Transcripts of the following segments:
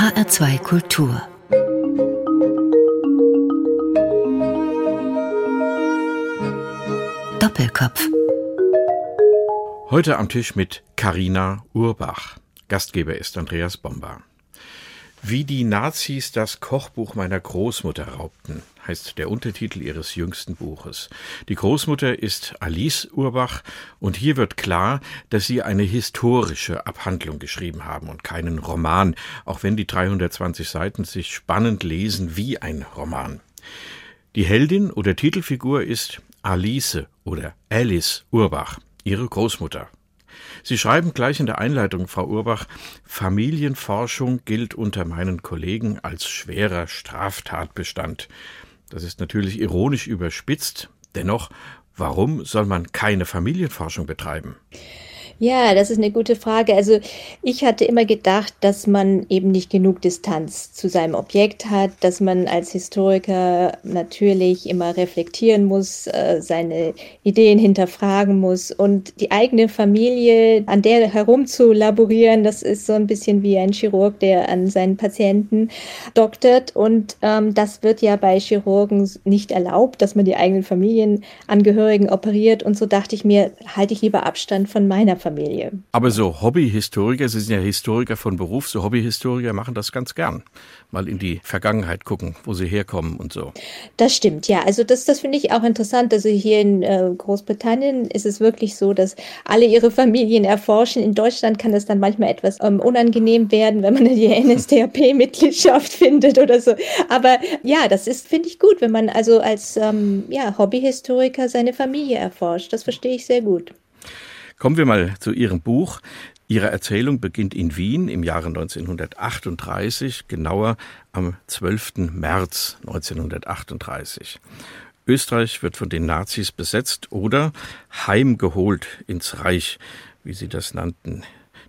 HR2 Kultur Doppelkopf Heute am Tisch mit Karina Urbach. Gastgeber ist Andreas Bomber. Wie die Nazis das Kochbuch meiner Großmutter raubten, heißt der Untertitel ihres jüngsten Buches. Die Großmutter ist Alice Urbach und hier wird klar, dass sie eine historische Abhandlung geschrieben haben und keinen Roman, auch wenn die 320 Seiten sich spannend lesen wie ein Roman. Die Heldin oder Titelfigur ist Alice oder Alice Urbach, ihre Großmutter. Sie schreiben gleich in der Einleitung, Frau Urbach, Familienforschung gilt unter meinen Kollegen als schwerer Straftatbestand. Das ist natürlich ironisch überspitzt. Dennoch, warum soll man keine Familienforschung betreiben? Ja, das ist eine gute Frage. Also ich hatte immer gedacht, dass man eben nicht genug Distanz zu seinem Objekt hat, dass man als Historiker natürlich immer reflektieren muss, äh, seine Ideen hinterfragen muss und die eigene Familie, an der herumzulaborieren, das ist so ein bisschen wie ein Chirurg, der an seinen Patienten doktert und ähm, das wird ja bei Chirurgen nicht erlaubt, dass man die eigenen Familienangehörigen operiert und so dachte ich mir, halte ich lieber Abstand von meiner Familie. Familie. Aber so Hobbyhistoriker, Sie sind ja Historiker von Beruf, so Hobbyhistoriker machen das ganz gern. Mal in die Vergangenheit gucken, wo sie herkommen und so. Das stimmt, ja. Also das, das finde ich auch interessant. Also hier in äh, Großbritannien ist es wirklich so, dass alle ihre Familien erforschen. In Deutschland kann das dann manchmal etwas ähm, unangenehm werden, wenn man die NSDAP-Mitgliedschaft findet oder so. Aber ja, das ist, finde ich gut, wenn man also als ähm, ja, Hobbyhistoriker seine Familie erforscht. Das verstehe ich sehr gut. Kommen wir mal zu Ihrem Buch. Ihre Erzählung beginnt in Wien im Jahre 1938, genauer am 12. März 1938. Österreich wird von den Nazis besetzt oder heimgeholt ins Reich, wie sie das nannten.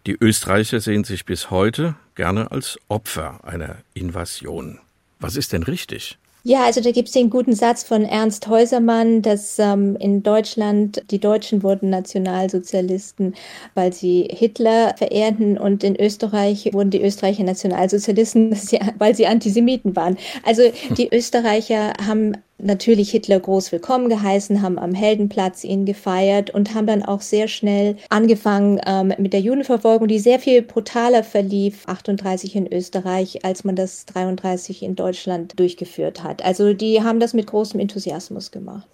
Die Österreicher sehen sich bis heute gerne als Opfer einer Invasion. Was ist denn richtig? Ja, also da gibt es den guten Satz von Ernst Häusermann, dass ähm, in Deutschland die Deutschen wurden Nationalsozialisten, weil sie Hitler verehrten und in Österreich wurden die Österreicher Nationalsozialisten, weil sie Antisemiten waren. Also die Österreicher haben natürlich Hitler groß willkommen geheißen, haben am Heldenplatz ihn gefeiert und haben dann auch sehr schnell angefangen ähm, mit der Judenverfolgung, die sehr viel brutaler verlief, 38 in Österreich, als man das 33 in Deutschland durchgeführt hat. Also die haben das mit großem Enthusiasmus gemacht.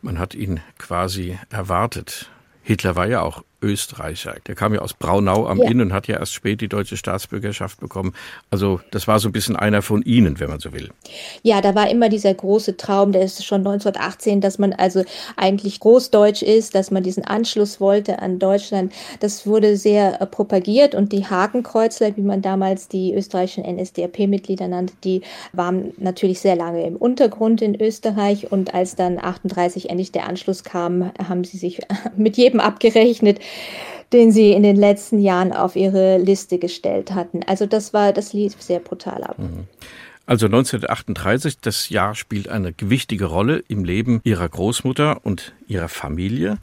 Man hat ihn quasi erwartet. Hitler war ja auch Österreicher. Der kam ja aus Braunau am ja. Inn und hat ja erst spät die deutsche Staatsbürgerschaft bekommen. Also das war so ein bisschen einer von Ihnen, wenn man so will. Ja, da war immer dieser große Traum, der ist schon 1918, dass man also eigentlich Großdeutsch ist, dass man diesen Anschluss wollte an Deutschland. Das wurde sehr äh, propagiert und die Hakenkreuzler, wie man damals die österreichischen NSDAP-Mitglieder nannte, die waren natürlich sehr lange im Untergrund in Österreich und als dann 38 endlich der Anschluss kam, haben sie sich mit jedem abgerechnet, den sie in den letzten Jahren auf ihre Liste gestellt hatten. Also das war, das lief sehr brutal ab. Mhm. Also 1938, das Jahr spielt eine gewichtige Rolle im Leben ihrer Großmutter und ihrer Familie.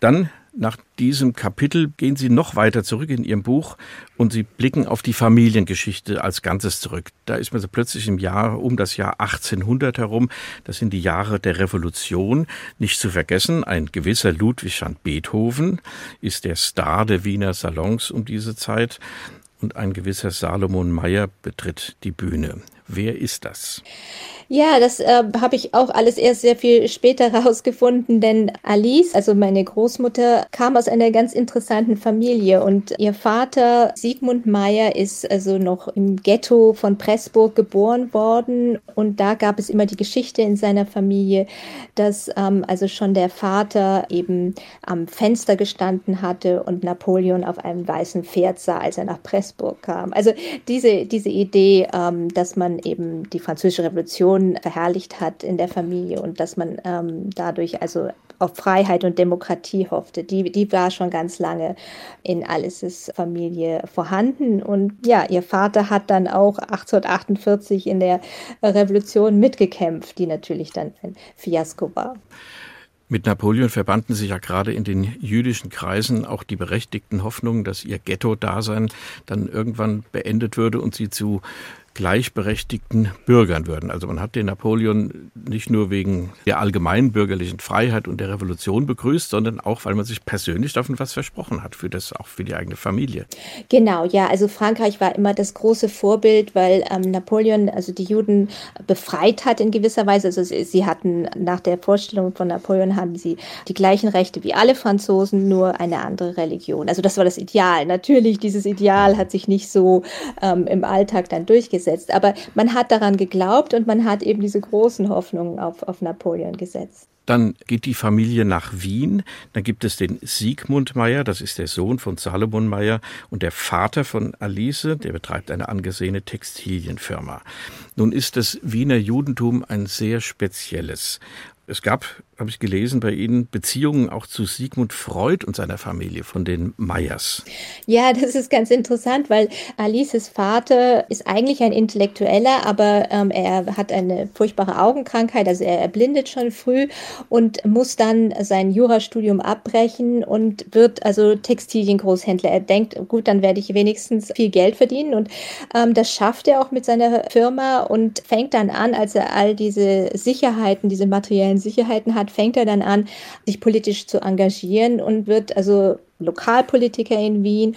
Dann nach diesem Kapitel gehen Sie noch weiter zurück in Ihrem Buch und Sie blicken auf die Familiengeschichte als Ganzes zurück. Da ist man so plötzlich im Jahr um das Jahr 1800 herum. Das sind die Jahre der Revolution. Nicht zu vergessen, ein gewisser Ludwig van Beethoven ist der Star der Wiener Salons um diese Zeit und ein gewisser Salomon Meyer betritt die Bühne. Wer ist das? Ja, das äh, habe ich auch alles erst sehr viel später herausgefunden, denn Alice, also meine Großmutter, kam aus einer ganz interessanten Familie und ihr Vater Sigmund Meyer ist also noch im Ghetto von Pressburg geboren worden und da gab es immer die Geschichte in seiner Familie, dass ähm, also schon der Vater eben am Fenster gestanden hatte und Napoleon auf einem weißen Pferd sah, als er nach Pressburg kam. Also diese, diese Idee, ähm, dass man eben die französische Revolution verherrlicht hat in der Familie und dass man ähm, dadurch also auf Freiheit und Demokratie hoffte. Die, die war schon ganz lange in Alices Familie vorhanden. Und ja, ihr Vater hat dann auch 1848 in der Revolution mitgekämpft, die natürlich dann ein Fiasko war. Mit Napoleon verbanden sich ja gerade in den jüdischen Kreisen auch die berechtigten Hoffnungen, dass ihr Ghetto-Dasein dann irgendwann beendet würde und sie zu gleichberechtigten Bürgern würden. Also man hat den Napoleon nicht nur wegen der allgemeinen bürgerlichen Freiheit und der Revolution begrüßt, sondern auch, weil man sich persönlich davon was versprochen hat, für das auch für die eigene Familie. Genau, ja, also Frankreich war immer das große Vorbild, weil ähm, Napoleon also die Juden befreit hat in gewisser Weise. Also sie, sie hatten nach der Vorstellung von Napoleon hatten sie die gleichen Rechte wie alle Franzosen, nur eine andere Religion. Also das war das Ideal. Natürlich, dieses Ideal hat sich nicht so ähm, im Alltag dann durchgesetzt gesetzt. Aber man hat daran geglaubt und man hat eben diese großen Hoffnungen auf, auf Napoleon gesetzt. Dann geht die Familie nach Wien. Dann gibt es den Siegmund Meyer, das ist der Sohn von Salomon Meyer und der Vater von Alice, der betreibt eine angesehene Textilienfirma. Nun ist das Wiener Judentum ein sehr spezielles. Es gab, habe ich gelesen, bei Ihnen Beziehungen auch zu Sigmund Freud und seiner Familie von den Meyers. Ja, das ist ganz interessant, weil Alices Vater ist eigentlich ein Intellektueller, aber ähm, er hat eine furchtbare Augenkrankheit, also er erblindet schon früh und muss dann sein Jurastudium abbrechen und wird also Textiliengroßhändler. Er denkt, gut, dann werde ich wenigstens viel Geld verdienen und ähm, das schafft er auch mit seiner Firma und fängt dann an, als er all diese Sicherheiten, diese materiellen Sicherheiten hat, fängt er dann an, sich politisch zu engagieren und wird also Lokalpolitiker in Wien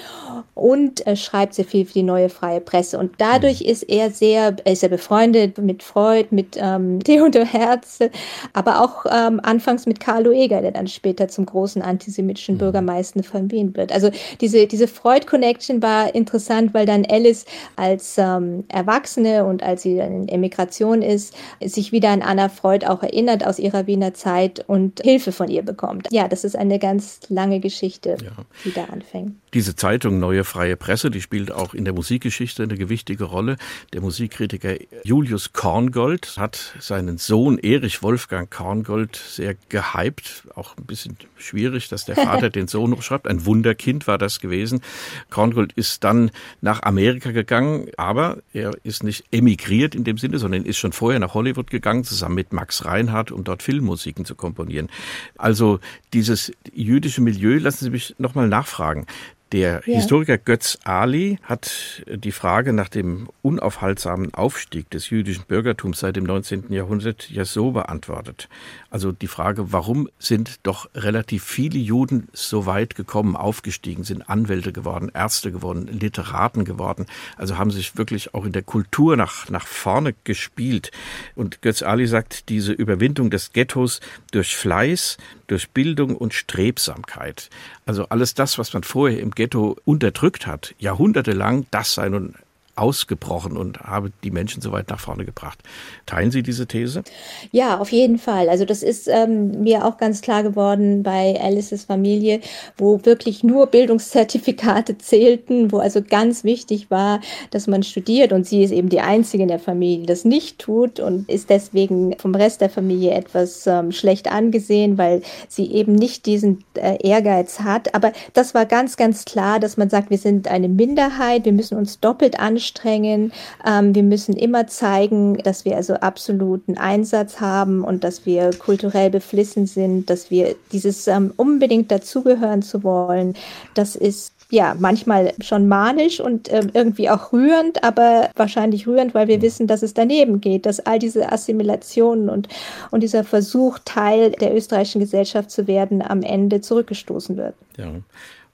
und er schreibt sehr viel für die neue freie Presse. Und dadurch mhm. ist er sehr, er ist er befreundet mit Freud, mit ähm, Theodor Herzl, aber auch ähm, anfangs mit Karl Lueger, der dann später zum großen antisemitischen mhm. Bürgermeister von Wien wird. Also diese, diese Freud-Connection war interessant, weil dann Alice als ähm, Erwachsene und als sie dann in Emigration ist, sich wieder an Anna Freud auch erinnert aus ihrer Wiener Zeit und Hilfe von ihr bekommt. Ja, das ist eine ganz lange Geschichte. Ja die da anfängt. Diese Zeitung Neue Freie Presse, die spielt auch in der Musikgeschichte eine gewichtige Rolle. Der Musikkritiker Julius Korngold hat seinen Sohn Erich Wolfgang Korngold sehr gehypt. Auch ein bisschen schwierig, dass der Vater den Sohn noch schreibt. Ein Wunderkind war das gewesen. Korngold ist dann nach Amerika gegangen, aber er ist nicht emigriert in dem Sinne, sondern ist schon vorher nach Hollywood gegangen, zusammen mit Max Reinhardt, um dort Filmmusiken zu komponieren. Also dieses jüdische Milieu, lassen Sie mich nochmal nachfragen. Der ja. Historiker Götz Ali hat die Frage nach dem unaufhaltsamen Aufstieg des jüdischen Bürgertums seit dem 19. Jahrhundert ja so beantwortet. Also die Frage, warum sind doch relativ viele Juden so weit gekommen, aufgestiegen, sind Anwälte geworden, Ärzte geworden, Literaten geworden, also haben sich wirklich auch in der Kultur nach, nach vorne gespielt. Und Götz Ali sagt, diese Überwindung des Ghettos durch Fleiß, durch Bildung und Strebsamkeit. Also alles das, was man vorher im Ghetto unterdrückt hat, jahrhundertelang, das sei nun ausgebrochen und habe die Menschen so weit nach vorne gebracht. Teilen Sie diese These? Ja, auf jeden Fall. Also das ist ähm, mir auch ganz klar geworden bei Alices Familie, wo wirklich nur Bildungszertifikate zählten, wo also ganz wichtig war, dass man studiert und sie ist eben die einzige in der Familie, die das nicht tut und ist deswegen vom Rest der Familie etwas ähm, schlecht angesehen, weil sie eben nicht diesen äh, Ehrgeiz hat. Aber das war ganz, ganz klar, dass man sagt, wir sind eine Minderheit, wir müssen uns doppelt anschauen anstrengen. Ähm, wir müssen immer zeigen, dass wir also absoluten Einsatz haben und dass wir kulturell beflissen sind, dass wir dieses ähm, unbedingt dazugehören zu wollen. Das ist ja, manchmal schon manisch und äh, irgendwie auch rührend, aber wahrscheinlich rührend, weil wir wissen, dass es daneben geht, dass all diese Assimilationen und, und dieser Versuch, Teil der österreichischen Gesellschaft zu werden, am Ende zurückgestoßen wird. Ja.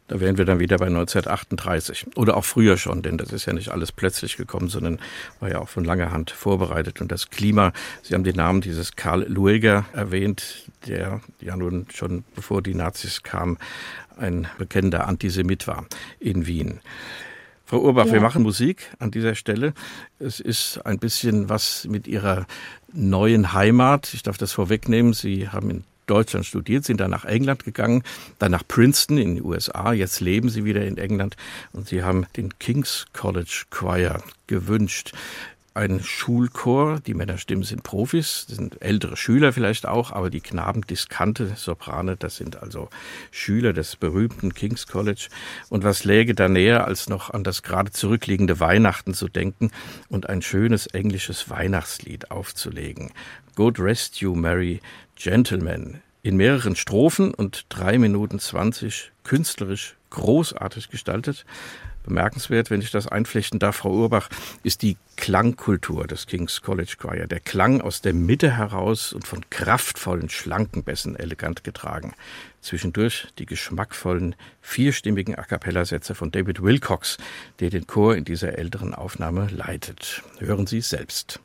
Da wären wir dann wieder bei 1938 oder auch früher schon, denn das ist ja nicht alles plötzlich gekommen, sondern war ja auch von langer Hand vorbereitet. Und das Klima, Sie haben den Namen dieses Karl Lueger erwähnt, der ja nun schon bevor die Nazis kamen, ein bekennender Antisemit war in Wien. Frau Urbach, ja. wir machen Musik an dieser Stelle. Es ist ein bisschen was mit Ihrer neuen Heimat. Ich darf das vorwegnehmen. Sie haben in Deutschland studiert, sind dann nach England gegangen, dann nach Princeton in den USA. Jetzt leben sie wieder in England und sie haben den King's College Choir gewünscht ein Schulchor. Die Männerstimmen sind Profis, sind ältere Schüler vielleicht auch, aber die Knaben diskante Soprane, das sind also Schüler des berühmten King's College. Und was läge da näher, als noch an das gerade zurückliegende Weihnachten zu denken und ein schönes englisches Weihnachtslied aufzulegen. God rest you, merry gentlemen. in mehreren Strophen und drei Minuten zwanzig künstlerisch großartig gestaltet. Bemerkenswert, wenn ich das einflechten darf, Frau Urbach, ist die Klangkultur des King's College Choir. Der Klang aus der Mitte heraus und von kraftvollen, schlanken Bässen elegant getragen. Zwischendurch die geschmackvollen, vierstimmigen A cappella-Sätze von David Wilcox, der den Chor in dieser älteren Aufnahme leitet. Hören Sie selbst.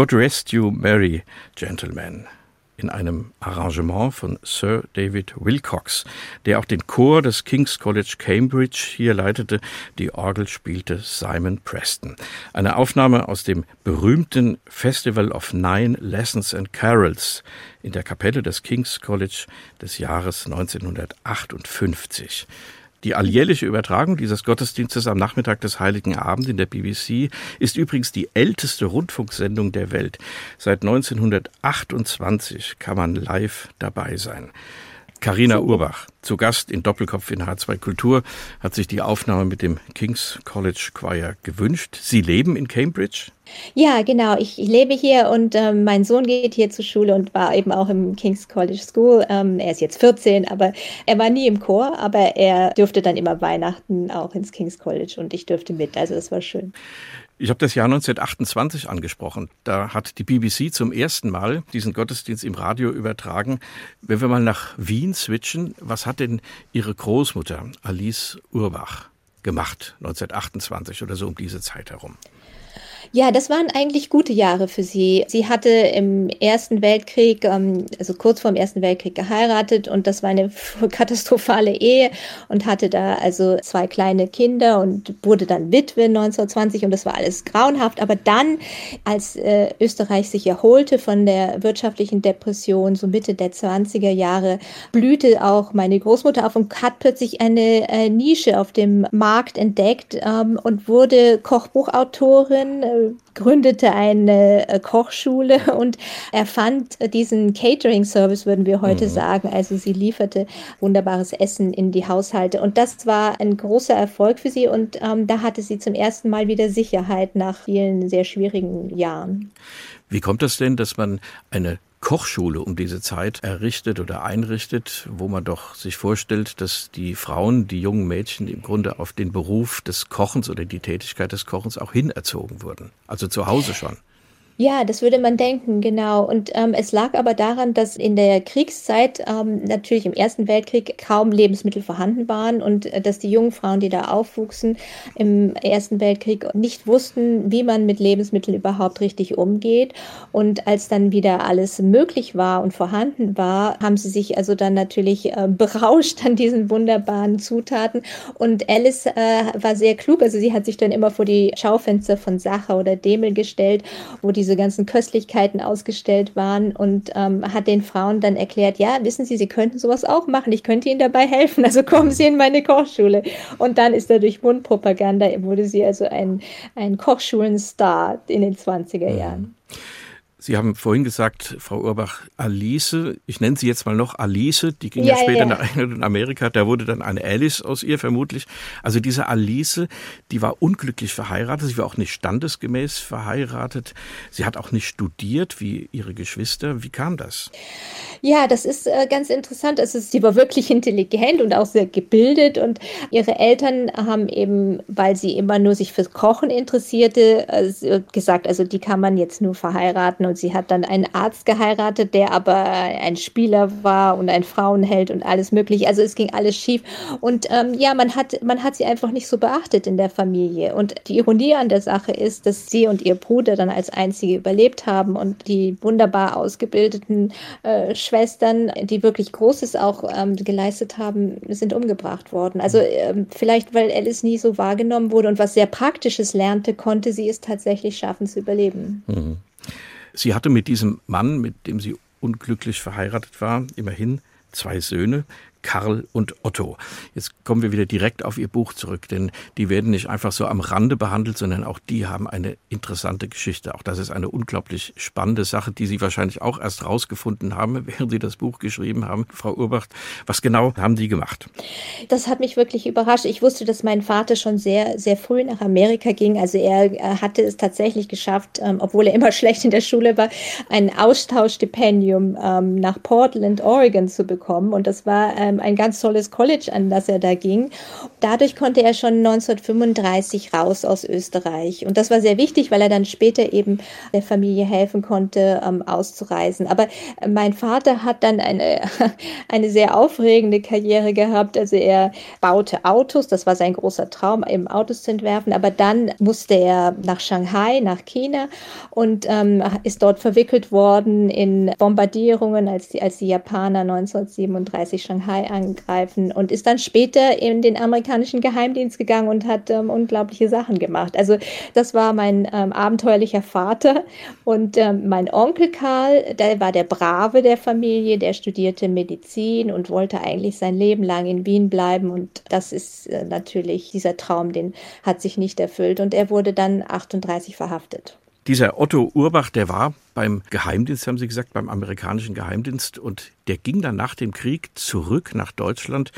God Rest You Merry Gentlemen in einem Arrangement von Sir David Wilcox, der auch den Chor des King's College Cambridge hier leitete. Die Orgel spielte Simon Preston. Eine Aufnahme aus dem berühmten Festival of Nine Lessons and Carols in der Kapelle des King's College des Jahres 1958. Die alljährliche Übertragung dieses Gottesdienstes am Nachmittag des Heiligen Abend in der BBC ist übrigens die älteste Rundfunksendung der Welt. Seit 1928 kann man live dabei sein. Karina Urbach, zu Gast in Doppelkopf in H2 Kultur, hat sich die Aufnahme mit dem King's College Choir gewünscht. Sie leben in Cambridge? Ja, genau. Ich, ich lebe hier und ähm, mein Sohn geht hier zur Schule und war eben auch im King's College School. Ähm, er ist jetzt 14, aber er war nie im Chor, aber er durfte dann immer Weihnachten auch ins King's College und ich durfte mit. Also das war schön. Ich habe das Jahr 1928 angesprochen. Da hat die BBC zum ersten Mal diesen Gottesdienst im Radio übertragen. Wenn wir mal nach Wien switchen, was hat denn Ihre Großmutter Alice Urbach gemacht 1928 oder so um diese Zeit herum? Ja, das waren eigentlich gute Jahre für sie. Sie hatte im Ersten Weltkrieg, ähm, also kurz vor dem Ersten Weltkrieg geheiratet und das war eine katastrophale Ehe und hatte da also zwei kleine Kinder und wurde dann Witwe 1920 und das war alles grauenhaft. Aber dann, als äh, Österreich sich erholte von der wirtschaftlichen Depression, so Mitte der 20er Jahre, blühte auch meine Großmutter auf und hat plötzlich eine äh, Nische auf dem Markt entdeckt ähm, und wurde Kochbuchautorin, äh, gründete eine äh, Kochschule und erfand diesen Catering-Service, würden wir heute mhm. sagen. Also sie lieferte wunderbares Essen in die Haushalte. Und das war ein großer Erfolg für sie. Und ähm, da hatte sie zum ersten Mal wieder Sicherheit nach vielen sehr schwierigen Jahren. Wie kommt das denn, dass man eine Kochschule um diese Zeit errichtet oder einrichtet, wo man doch sich vorstellt, dass die Frauen, die jungen Mädchen im Grunde auf den Beruf des Kochens oder die Tätigkeit des Kochens auch hinerzogen wurden. Also zu Hause schon. Ja, das würde man denken, genau. Und ähm, es lag aber daran, dass in der Kriegszeit ähm, natürlich im Ersten Weltkrieg kaum Lebensmittel vorhanden waren und äh, dass die jungen Frauen, die da aufwuchsen im Ersten Weltkrieg, nicht wussten, wie man mit Lebensmitteln überhaupt richtig umgeht. Und als dann wieder alles möglich war und vorhanden war, haben sie sich also dann natürlich äh, berauscht an diesen wunderbaren Zutaten. Und Alice äh, war sehr klug, also sie hat sich dann immer vor die Schaufenster von Sacher oder Demel gestellt, wo diese diese ganzen Köstlichkeiten ausgestellt waren und ähm, hat den Frauen dann erklärt, ja, wissen Sie, Sie könnten sowas auch machen, ich könnte Ihnen dabei helfen, also kommen Sie in meine Kochschule. Und dann ist er durch Mundpropaganda, wurde sie also ein, ein Kochschulenstar in den 20er Jahren. Mhm. Sie haben vorhin gesagt, Frau Urbach, Alice, ich nenne sie jetzt mal noch Alice, die ging ja, ja später ja. nach England und Amerika, da wurde dann eine Alice aus ihr vermutlich. Also diese Alice, die war unglücklich verheiratet, sie war auch nicht standesgemäß verheiratet, sie hat auch nicht studiert wie ihre Geschwister. Wie kam das? Ja, das ist äh, ganz interessant. Also sie war wirklich intelligent und auch sehr gebildet und ihre Eltern haben eben, weil sie immer nur sich fürs Kochen interessierte, äh, gesagt, also die kann man jetzt nur verheiraten und sie hat dann einen Arzt geheiratet, der aber ein Spieler war und ein Frauenheld und alles mögliche. Also es ging alles schief. Und ähm, ja, man hat, man hat sie einfach nicht so beachtet in der Familie. Und die Ironie an der Sache ist, dass sie und ihr Bruder dann als einzige überlebt haben und die wunderbar ausgebildeten äh, Schwestern, die wirklich Großes auch ähm, geleistet haben, sind umgebracht worden. Also ähm, vielleicht, weil Alice nie so wahrgenommen wurde und was sehr Praktisches lernte, konnte sie es tatsächlich schaffen zu überleben. Mhm. Sie hatte mit diesem Mann, mit dem sie unglücklich verheiratet war, immerhin zwei Söhne. Karl und Otto. Jetzt kommen wir wieder direkt auf Ihr Buch zurück, denn die werden nicht einfach so am Rande behandelt, sondern auch die haben eine interessante Geschichte. Auch das ist eine unglaublich spannende Sache, die Sie wahrscheinlich auch erst rausgefunden haben, während Sie das Buch geschrieben haben, Frau Urbacht. Was genau haben die gemacht? Das hat mich wirklich überrascht. Ich wusste, dass mein Vater schon sehr, sehr früh nach Amerika ging. Also er hatte es tatsächlich geschafft, ähm, obwohl er immer schlecht in der Schule war, ein Austauschstipendium ähm, nach Portland, Oregon zu bekommen. Und das war äh, ähm, ein ganz tolles College, an das er da ging. Dadurch konnte er schon 1935 raus aus Österreich. Und das war sehr wichtig, weil er dann später eben der Familie helfen konnte, ähm, auszureisen. Aber äh, mein Vater hat dann eine, eine sehr aufregende Karriere gehabt. Also er baute Autos, das war sein großer Traum, eben Autos zu entwerfen. Aber dann musste er nach Shanghai, nach China und ähm, ist dort verwickelt worden in Bombardierungen, als die, als die Japaner 1937 Shanghai Polizei angreifen und ist dann später in den amerikanischen Geheimdienst gegangen und hat ähm, unglaubliche Sachen gemacht. Also das war mein ähm, abenteuerlicher Vater und ähm, mein Onkel Karl, der war der Brave der Familie, der studierte Medizin und wollte eigentlich sein Leben lang in Wien bleiben und das ist äh, natürlich dieser Traum, den hat sich nicht erfüllt und er wurde dann 38 verhaftet. Dieser Otto Urbach, der war beim Geheimdienst, haben Sie gesagt, beim amerikanischen Geheimdienst und der ging dann nach dem Krieg zurück nach Deutschland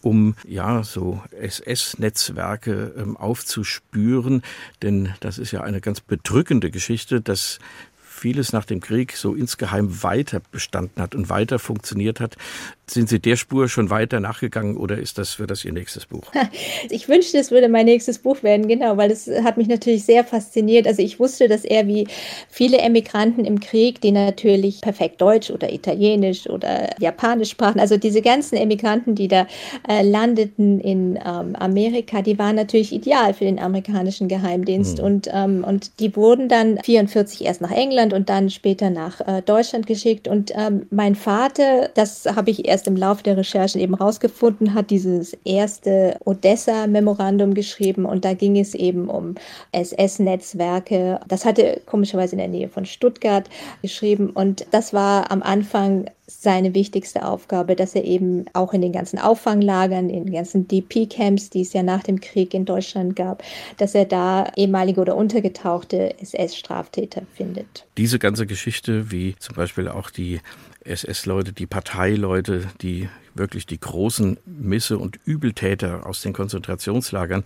um ja so SS-Netzwerke ähm, aufzuspüren, denn das ist ja eine ganz bedrückende Geschichte, dass vieles nach dem Krieg so insgeheim weiter bestanden hat und weiter funktioniert hat. Sind Sie der Spur schon weiter nachgegangen oder ist das für das Ihr nächstes Buch? Ich wünschte, es würde mein nächstes Buch werden, genau, weil es hat mich natürlich sehr fasziniert. Also ich wusste, dass er wie viele Emigranten im Krieg, die natürlich perfekt Deutsch oder Italienisch oder Japanisch sprachen, also diese ganzen Emigranten, die da äh, landeten in ähm, Amerika, die waren natürlich ideal für den amerikanischen Geheimdienst hm. und, ähm, und die wurden dann 44 erst nach England und dann später nach äh, Deutschland geschickt und ähm, mein Vater, das habe ich erst im Laufe der Recherchen eben rausgefunden, hat dieses erste Odessa-Memorandum geschrieben und da ging es eben um SS-Netzwerke. Das hatte komischerweise in der Nähe von Stuttgart geschrieben und das war am Anfang seine wichtigste Aufgabe, dass er eben auch in den ganzen Auffanglagern, in den ganzen DP-Camps, die es ja nach dem Krieg in Deutschland gab, dass er da ehemalige oder untergetauchte SS-Straftäter findet. Diese ganze Geschichte, wie zum Beispiel auch die SS-Leute, die Parteileute, die wirklich die großen Misse- und Übeltäter aus den Konzentrationslagern,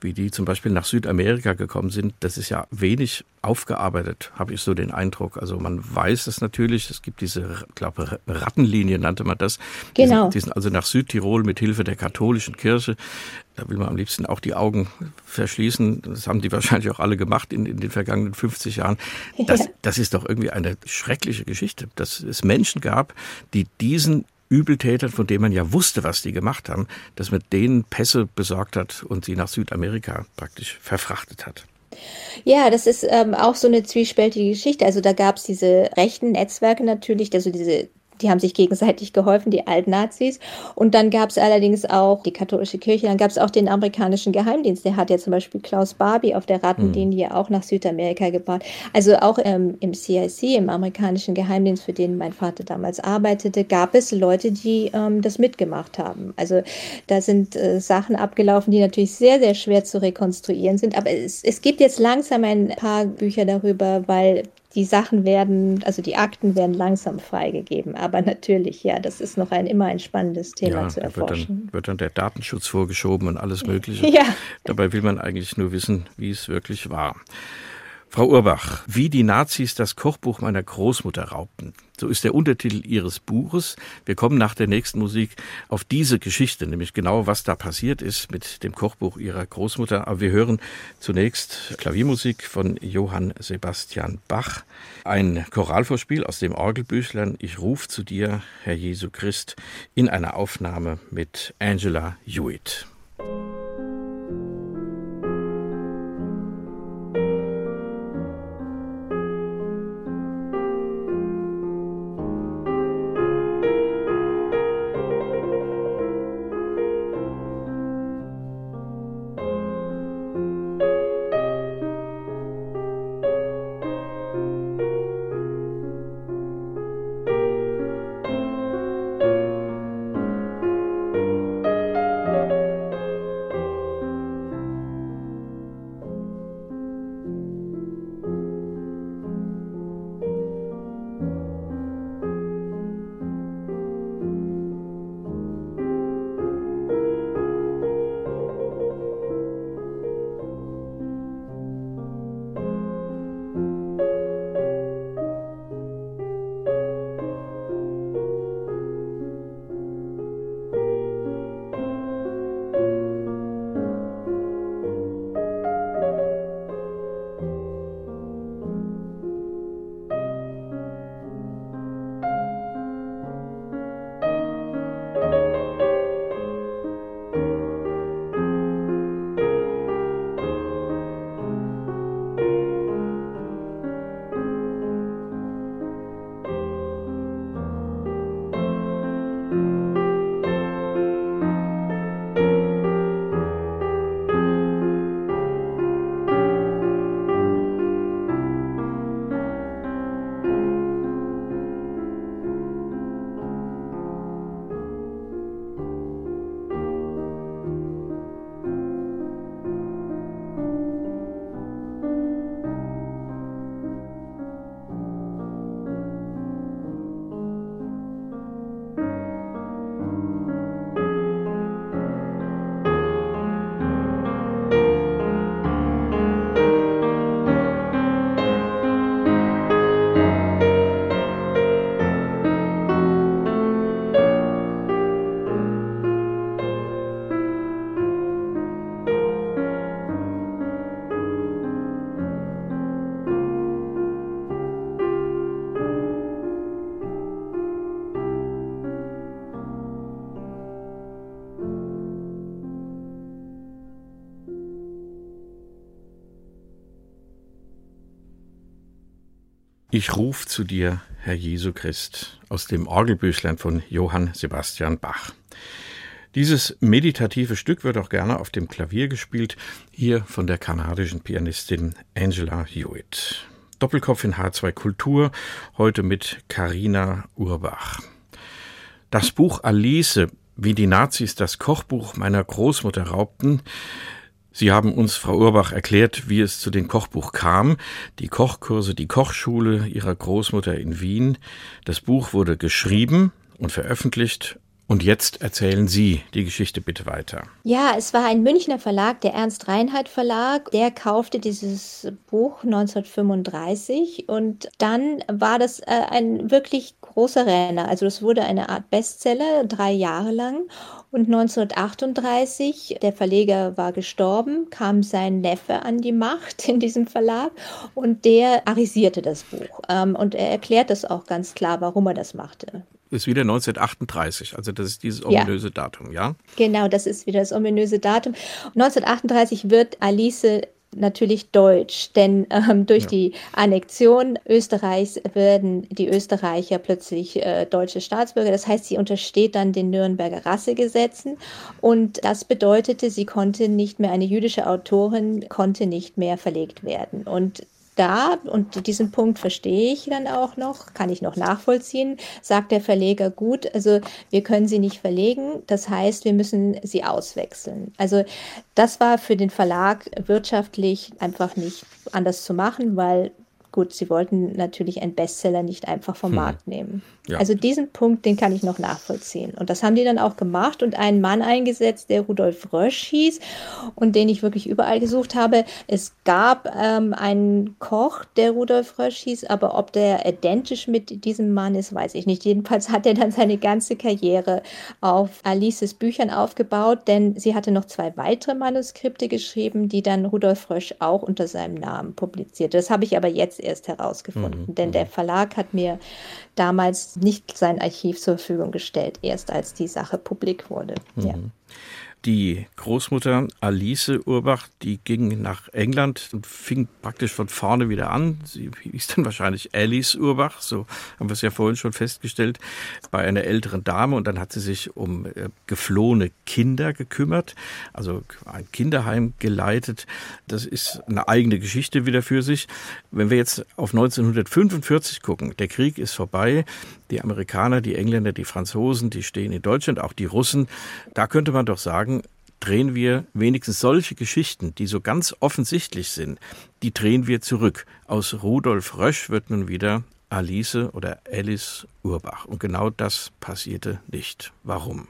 wie die zum Beispiel nach Südamerika gekommen sind, das ist ja wenig aufgearbeitet, habe ich so den Eindruck. Also man weiß es natürlich, es gibt diese, glaube Rattenlinie nannte man das. Genau. Die sind, die sind also nach Südtirol mit Hilfe der katholischen Kirche. Da will man am liebsten auch die Augen verschließen. Das haben die wahrscheinlich auch alle gemacht in, in den vergangenen 50 Jahren. Das, das ist doch irgendwie eine schreckliche Geschichte, dass es Menschen gab, die diesen Übeltätern, von denen man ja wusste, was die gemacht haben, dass man denen Pässe besorgt hat und sie nach Südamerika praktisch verfrachtet hat. Ja, das ist ähm, auch so eine zwiespältige Geschichte. Also da gab es diese rechten Netzwerke natürlich, also diese die haben sich gegenseitig geholfen, die Altnazis. Und dann gab es allerdings auch die katholische Kirche, dann gab es auch den amerikanischen Geheimdienst. Der hat ja zum Beispiel Klaus Barbie auf der Rattenlinie mhm. auch nach Südamerika gebracht. Also auch ähm, im CIC, im amerikanischen Geheimdienst, für den mein Vater damals arbeitete, gab es Leute, die ähm, das mitgemacht haben. Also da sind äh, Sachen abgelaufen, die natürlich sehr, sehr schwer zu rekonstruieren sind. Aber es, es gibt jetzt langsam ein paar Bücher darüber, weil die Sachen werden, also die Akten werden langsam freigegeben. Aber natürlich, ja, das ist noch ein immer ein spannendes Thema ja, zu erforschen. Wird dann, wird dann der Datenschutz vorgeschoben und alles Mögliche. Ja. Dabei will man eigentlich nur wissen, wie es wirklich war. Frau Urbach, wie die Nazis das Kochbuch meiner Großmutter raubten. So ist der Untertitel Ihres Buches. Wir kommen nach der nächsten Musik auf diese Geschichte, nämlich genau, was da passiert ist mit dem Kochbuch Ihrer Großmutter. Aber wir hören zunächst Klaviermusik von Johann Sebastian Bach. Ein Choralvorspiel aus dem Orgelbüchlein Ich ruf zu dir, Herr Jesu Christ, in einer Aufnahme mit Angela Hewitt. Ich ruf zu dir, Herr Jesu Christ, aus dem Orgelbüchlein von Johann Sebastian Bach. Dieses meditative Stück wird auch gerne auf dem Klavier gespielt, hier von der kanadischen Pianistin Angela Hewitt. Doppelkopf in H2 Kultur, heute mit Karina Urbach. Das Buch Alice, wie die Nazis das Kochbuch meiner Großmutter raubten, Sie haben uns, Frau Urbach, erklärt, wie es zu dem Kochbuch kam, die Kochkurse, die Kochschule Ihrer Großmutter in Wien. Das Buch wurde geschrieben und veröffentlicht und jetzt erzählen Sie die Geschichte bitte weiter. Ja, es war ein Münchner Verlag, der Ernst Reinhardt Verlag. Der kaufte dieses Buch 1935 und dann war das äh, ein wirklich großer Renner. Also es wurde eine Art Bestseller, drei Jahre lang. Und 1938, der Verleger war gestorben, kam sein Neffe an die Macht in diesem Verlag und der arisierte das Buch. Ähm, und er erklärt das auch ganz klar, warum er das machte ist wieder 1938. Also das ist dieses ominöse ja. Datum, ja? Genau, das ist wieder das ominöse Datum. 1938 wird Alice natürlich deutsch, denn ähm, durch ja. die Annexion Österreichs werden die Österreicher plötzlich äh, deutsche Staatsbürger. Das heißt, sie untersteht dann den Nürnberger Rassegesetzen und das bedeutete, sie konnte nicht mehr, eine jüdische Autorin konnte nicht mehr verlegt werden. Und da, und diesen Punkt verstehe ich dann auch noch, kann ich noch nachvollziehen, sagt der Verleger, gut, also wir können sie nicht verlegen, das heißt, wir müssen sie auswechseln. Also das war für den Verlag wirtschaftlich einfach nicht anders zu machen, weil gut, sie wollten natürlich einen Bestseller nicht einfach vom hm. Markt nehmen. Ja. Also diesen Punkt, den kann ich noch nachvollziehen. Und das haben die dann auch gemacht und einen Mann eingesetzt, der Rudolf Rösch hieß und den ich wirklich überall gesucht habe. Es gab ähm, einen Koch, der Rudolf Rösch hieß, aber ob der identisch mit diesem Mann ist, weiß ich nicht. Jedenfalls hat er dann seine ganze Karriere auf Alices Büchern aufgebaut, denn sie hatte noch zwei weitere Manuskripte geschrieben, die dann Rudolf Rösch auch unter seinem Namen publizierte. Das habe ich aber jetzt erst herausgefunden, mhm. denn der mhm. Verlag hat mir damals nicht sein Archiv zur Verfügung gestellt, erst als die Sache publik wurde. Mhm. Ja. Die Großmutter Alice Urbach, die ging nach England und fing praktisch von vorne wieder an. Sie hieß dann wahrscheinlich Alice Urbach, so haben wir es ja vorhin schon festgestellt, bei einer älteren Dame. Und dann hat sie sich um äh, geflohene Kinder gekümmert, also ein Kinderheim geleitet. Das ist eine eigene Geschichte wieder für sich. Wenn wir jetzt auf 1945 gucken, der Krieg ist vorbei, die Amerikaner, die Engländer, die Franzosen, die stehen in Deutschland, auch die Russen. Da könnte man doch sagen, drehen wir wenigstens solche Geschichten, die so ganz offensichtlich sind, die drehen wir zurück. Aus Rudolf Rösch wird nun wieder Alice oder Alice Urbach. Und genau das passierte nicht. Warum?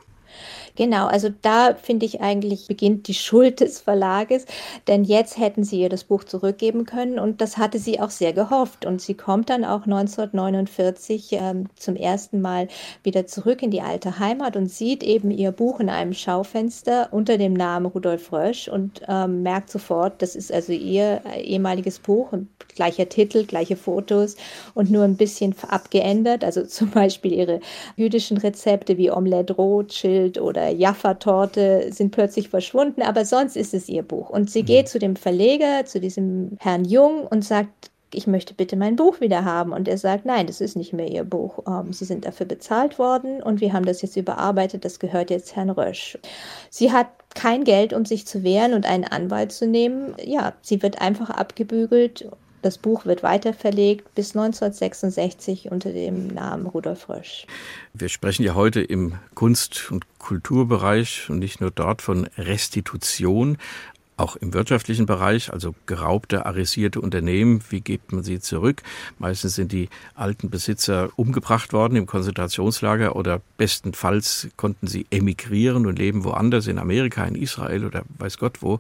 Genau, also da finde ich eigentlich beginnt die Schuld des Verlages, denn jetzt hätten sie ihr das Buch zurückgeben können und das hatte sie auch sehr gehofft. Und sie kommt dann auch 1949 ähm, zum ersten Mal wieder zurück in die alte Heimat und sieht eben ihr Buch in einem Schaufenster unter dem Namen Rudolf Rösch und ähm, merkt sofort, das ist also ihr äh, ehemaliges Buch, gleicher Titel, gleiche Fotos und nur ein bisschen abgeändert. Also zum Beispiel ihre jüdischen Rezepte wie Omelette Rothschild oder oder Jaffa-Torte sind plötzlich verschwunden, aber sonst ist es ihr Buch. Und sie mhm. geht zu dem Verleger, zu diesem Herrn Jung und sagt, ich möchte bitte mein Buch wieder haben. Und er sagt, nein, das ist nicht mehr Ihr Buch. Ähm, Sie sind dafür bezahlt worden und wir haben das jetzt überarbeitet, das gehört jetzt Herrn Rösch. Sie hat kein Geld, um sich zu wehren und einen Anwalt zu nehmen. Ja, sie wird einfach abgebügelt das Buch wird weiterverlegt bis 1966 unter dem Namen Rudolf Rösch. Wir sprechen ja heute im Kunst- und Kulturbereich und nicht nur dort von Restitution, auch im wirtschaftlichen Bereich, also geraubte, arisierte Unternehmen, wie gibt man sie zurück? Meistens sind die alten Besitzer umgebracht worden im Konzentrationslager oder bestenfalls konnten sie emigrieren und leben woanders, in Amerika, in Israel oder weiß Gott wo.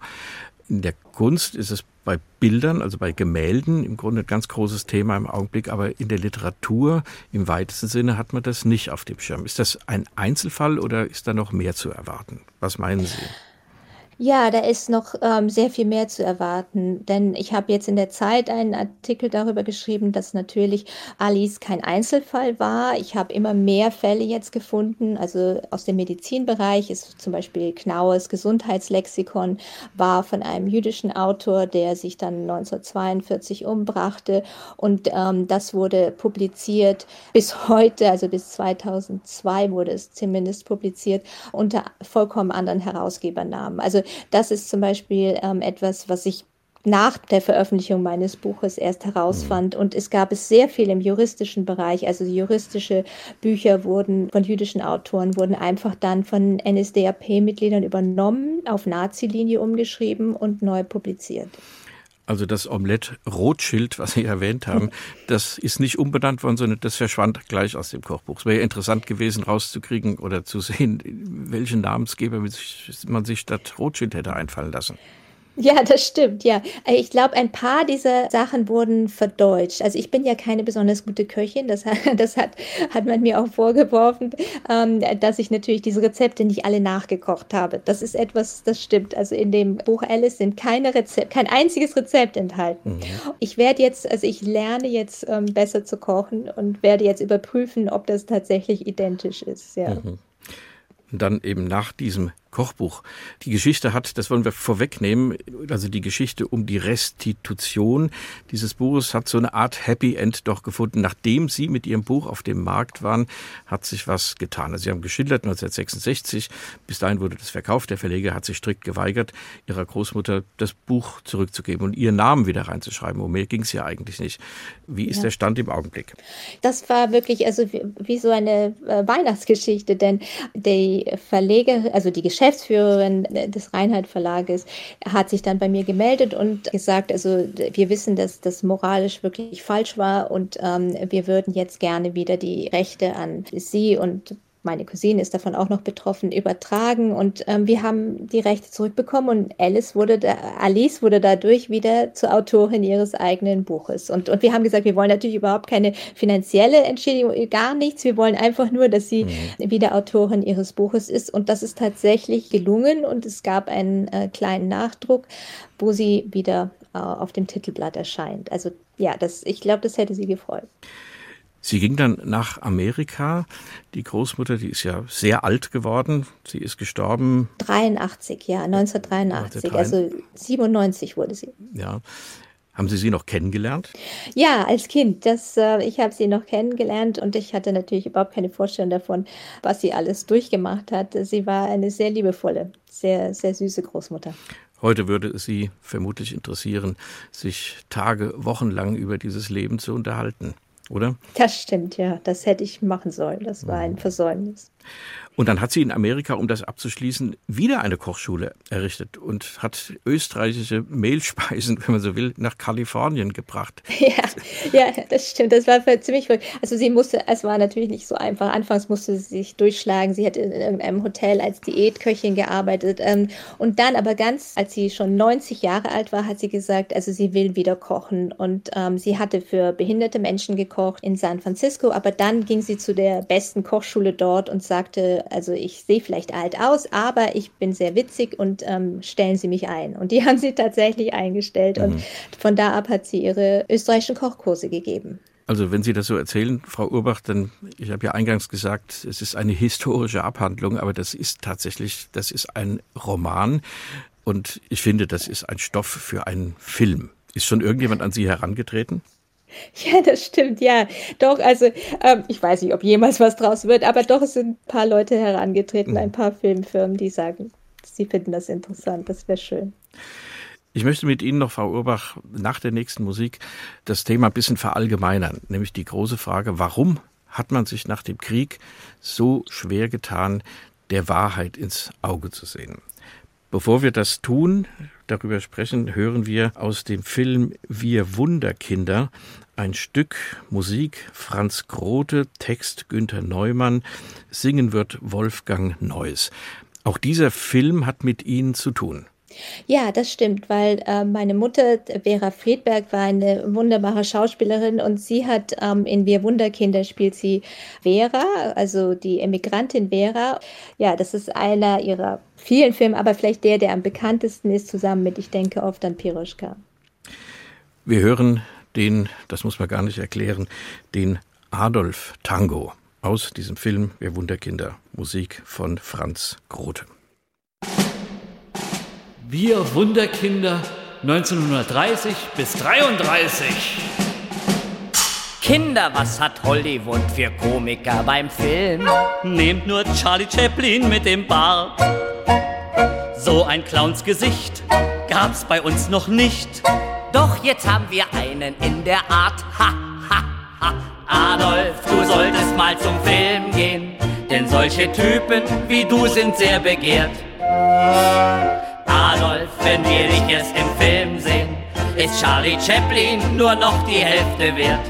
In der Kunst ist es bei Bildern, also bei Gemälden, im Grunde ein ganz großes Thema im Augenblick, aber in der Literatur im weitesten Sinne hat man das nicht auf dem Schirm. Ist das ein Einzelfall oder ist da noch mehr zu erwarten? Was meinen Sie? Ja, da ist noch ähm, sehr viel mehr zu erwarten, denn ich habe jetzt in der Zeit einen Artikel darüber geschrieben, dass natürlich Alice kein Einzelfall war. Ich habe immer mehr Fälle jetzt gefunden, also aus dem Medizinbereich ist zum Beispiel Knaues Gesundheitslexikon war von einem jüdischen Autor, der sich dann 1942 umbrachte und ähm, das wurde publiziert bis heute, also bis 2002 wurde es zumindest publiziert unter vollkommen anderen Herausgebernamen. Also das ist zum Beispiel ähm, etwas, was ich nach der Veröffentlichung meines Buches erst herausfand. Und es gab es sehr viel im juristischen Bereich. Also juristische Bücher wurden von jüdischen Autoren, wurden einfach dann von NSDAP-Mitgliedern übernommen, auf Nazi-Linie umgeschrieben und neu publiziert. Also das Omelett Rothschild, was Sie erwähnt haben, das ist nicht umbenannt worden, sondern das verschwand gleich aus dem Kochbuch. Es wäre ja interessant gewesen, rauszukriegen oder zu sehen, welchen Namensgeber man sich statt Rothschild hätte einfallen lassen. Ja, das stimmt, ja. Äh, ich glaube, ein paar dieser Sachen wurden verdeutscht. Also ich bin ja keine besonders gute Köchin, das, hat, das hat, hat man mir auch vorgeworfen, ähm, dass ich natürlich diese Rezepte nicht alle nachgekocht habe. Das ist etwas, das stimmt. Also in dem Buch Alice sind keine Rezepte, kein einziges Rezept enthalten. Mhm. Ich werde jetzt, also ich lerne jetzt ähm, besser zu kochen und werde jetzt überprüfen, ob das tatsächlich identisch ist. Ja. Mhm. Und dann eben nach diesem Kochbuch. Die Geschichte hat, das wollen wir vorwegnehmen, also die Geschichte um die Restitution dieses Buches hat so eine Art Happy End doch gefunden. Nachdem Sie mit Ihrem Buch auf dem Markt waren, hat sich was getan. Also Sie haben geschildert 1966, bis dahin wurde das verkauft. Der Verleger hat sich strikt geweigert, Ihrer Großmutter das Buch zurückzugeben und Ihren Namen wieder reinzuschreiben. Um mehr ging es ja eigentlich nicht. Wie ist ja. der Stand im Augenblick? Das war wirklich also wie, wie so eine äh, Weihnachtsgeschichte, denn die Verleger, also die Geschichte Geschäftsführerin des Reinhard Verlages hat sich dann bei mir gemeldet und gesagt, also wir wissen, dass das moralisch wirklich falsch war und ähm, wir würden jetzt gerne wieder die Rechte an Sie und meine Cousine ist davon auch noch betroffen, übertragen und ähm, wir haben die Rechte zurückbekommen und Alice wurde da, Alice wurde dadurch wieder zur Autorin ihres eigenen Buches. Und, und wir haben gesagt, wir wollen natürlich überhaupt keine finanzielle Entschädigung, gar nichts. Wir wollen einfach nur, dass sie mhm. wieder Autorin ihres Buches ist. Und das ist tatsächlich gelungen und es gab einen äh, kleinen Nachdruck, wo sie wieder äh, auf dem Titelblatt erscheint. Also ja, das, ich glaube, das hätte sie gefreut. Sie ging dann nach Amerika. Die Großmutter, die ist ja sehr alt geworden. Sie ist gestorben. 83, ja, 1983. Also 97 wurde sie. Ja. Haben Sie sie noch kennengelernt? Ja, als Kind. Das, äh, ich habe sie noch kennengelernt und ich hatte natürlich überhaupt keine Vorstellung davon, was sie alles durchgemacht hat. Sie war eine sehr liebevolle, sehr, sehr süße Großmutter. Heute würde es Sie vermutlich interessieren, sich Tage, Wochen lang über dieses Leben zu unterhalten oder? Das stimmt, ja. Das hätte ich machen sollen. Das war ein Versäumnis. Und dann hat sie in Amerika, um das abzuschließen, wieder eine Kochschule errichtet und hat österreichische Mehlspeisen, wenn man so will, nach Kalifornien gebracht. Ja, ja, das stimmt. Das war ziemlich verrückt. Also sie musste, es war natürlich nicht so einfach. Anfangs musste sie sich durchschlagen. Sie hat in einem Hotel als Diätköchin gearbeitet. Ähm, und dann aber ganz, als sie schon 90 Jahre alt war, hat sie gesagt, also sie will wieder kochen. Und ähm, sie hatte für behinderte Menschen gekocht in San Francisco. Aber dann ging sie zu der besten Kochschule dort und sagte, also ich sehe vielleicht alt aus, aber ich bin sehr witzig und ähm, stellen Sie mich ein. Und die haben sie tatsächlich eingestellt mhm. und von da ab hat sie ihre österreichischen Kochkurse gegeben. Also wenn Sie das so erzählen, Frau Urbach, dann, ich habe ja eingangs gesagt, es ist eine historische Abhandlung, aber das ist tatsächlich, das ist ein Roman und ich finde, das ist ein Stoff für einen Film. Ist schon irgendjemand an Sie herangetreten? Ja, das stimmt, ja. Doch, also ähm, ich weiß nicht, ob jemals was draus wird, aber doch, es sind ein paar Leute herangetreten, ein paar Filmfirmen, die sagen, sie finden das interessant, das wäre schön. Ich möchte mit Ihnen noch, Frau Urbach, nach der nächsten Musik das Thema ein bisschen verallgemeinern, nämlich die große Frage, warum hat man sich nach dem Krieg so schwer getan, der Wahrheit ins Auge zu sehen? Bevor wir das tun, darüber sprechen, hören wir aus dem Film Wir Wunderkinder ein Stück Musik Franz Grote, Text Günther Neumann, singen wird Wolfgang Neuss. Auch dieser Film hat mit Ihnen zu tun. Ja, das stimmt, weil äh, meine Mutter, Vera Friedberg, war eine wunderbare Schauspielerin und sie hat ähm, in Wir Wunderkinder spielt sie Vera, also die Emigrantin Vera. Ja, das ist einer ihrer vielen Filme, aber vielleicht der, der am bekanntesten ist, zusammen mit, ich denke oft an Piroschka. Wir hören den, das muss man gar nicht erklären, den Adolf Tango aus diesem Film Wir Wunderkinder, Musik von Franz Grote. Wir Wunderkinder 1930 bis 33. Kinder, was hat Hollywood für Komiker beim Film? Nehmt nur Charlie Chaplin mit dem Bart. So ein Clownsgesicht gab's bei uns noch nicht. Doch jetzt haben wir einen in der Art. Ha, ha, ha. Adolf, du solltest mal zum Film gehen, denn solche Typen wie du sind sehr begehrt. Adolf, wenn wir dich jetzt im Film sehen, ist Charlie Chaplin nur noch die Hälfte wert.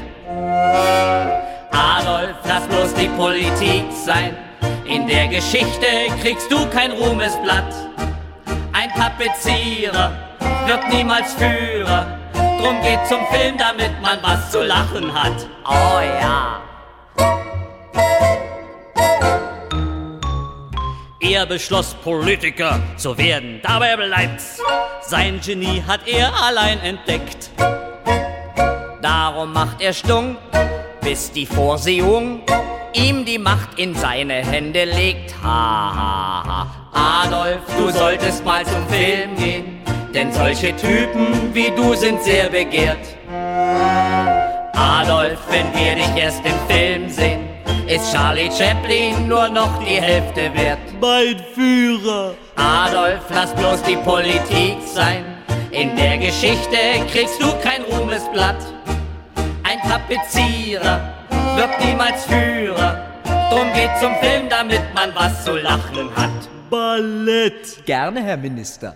Adolf, lass bloß die Politik sein, in der Geschichte kriegst du kein Ruhmesblatt. Ein Tapezierer wird niemals Führer, drum geht zum Film, damit man was zu lachen hat. Oh ja. Er beschloss, Politiker zu werden, dabei bleibt's. Sein Genie hat er allein entdeckt. Darum macht er stunk, bis die Vorsehung ihm die Macht in seine Hände legt. Ha, ha, ha. Adolf, du solltest mal zum Film gehen, denn solche Typen wie du sind sehr begehrt. Adolf, wenn wir dich erst im Film sehen, ist Charlie Chaplin nur noch die Hälfte wert. Mein Führer. Adolf, lass bloß die Politik sein. In der Geschichte kriegst du kein Ruhmesblatt. Ein Tapezierer wird niemals Führer. Drum geht zum Film, damit man was zu lachen hat. Ballett. Gerne, Herr Minister.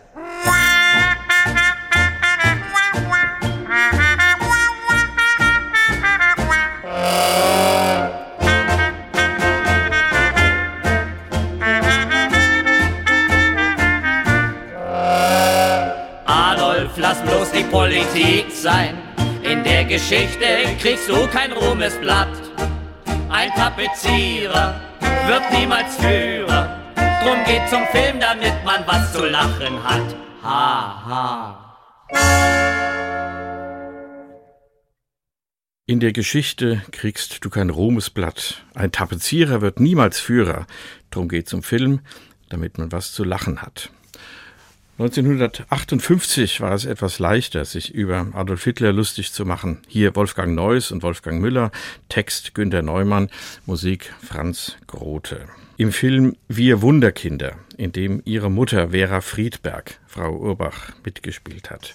Politik sein. In der Geschichte kriegst du kein Ruhmesblatt. Ein Tapezierer wird niemals Führer. Drum geht zum Film, damit man was zu lachen hat. Ha, ha. In der Geschichte kriegst du kein Ruhmesblatt. Ein Tapezierer wird niemals Führer. Drum geht zum Film, damit man was zu lachen hat. 1958 war es etwas leichter, sich über Adolf Hitler lustig zu machen. Hier Wolfgang Neuss und Wolfgang Müller, Text Günter Neumann, Musik Franz Grote. Im Film Wir Wunderkinder, in dem ihre Mutter Vera Friedberg, Frau Urbach, mitgespielt hat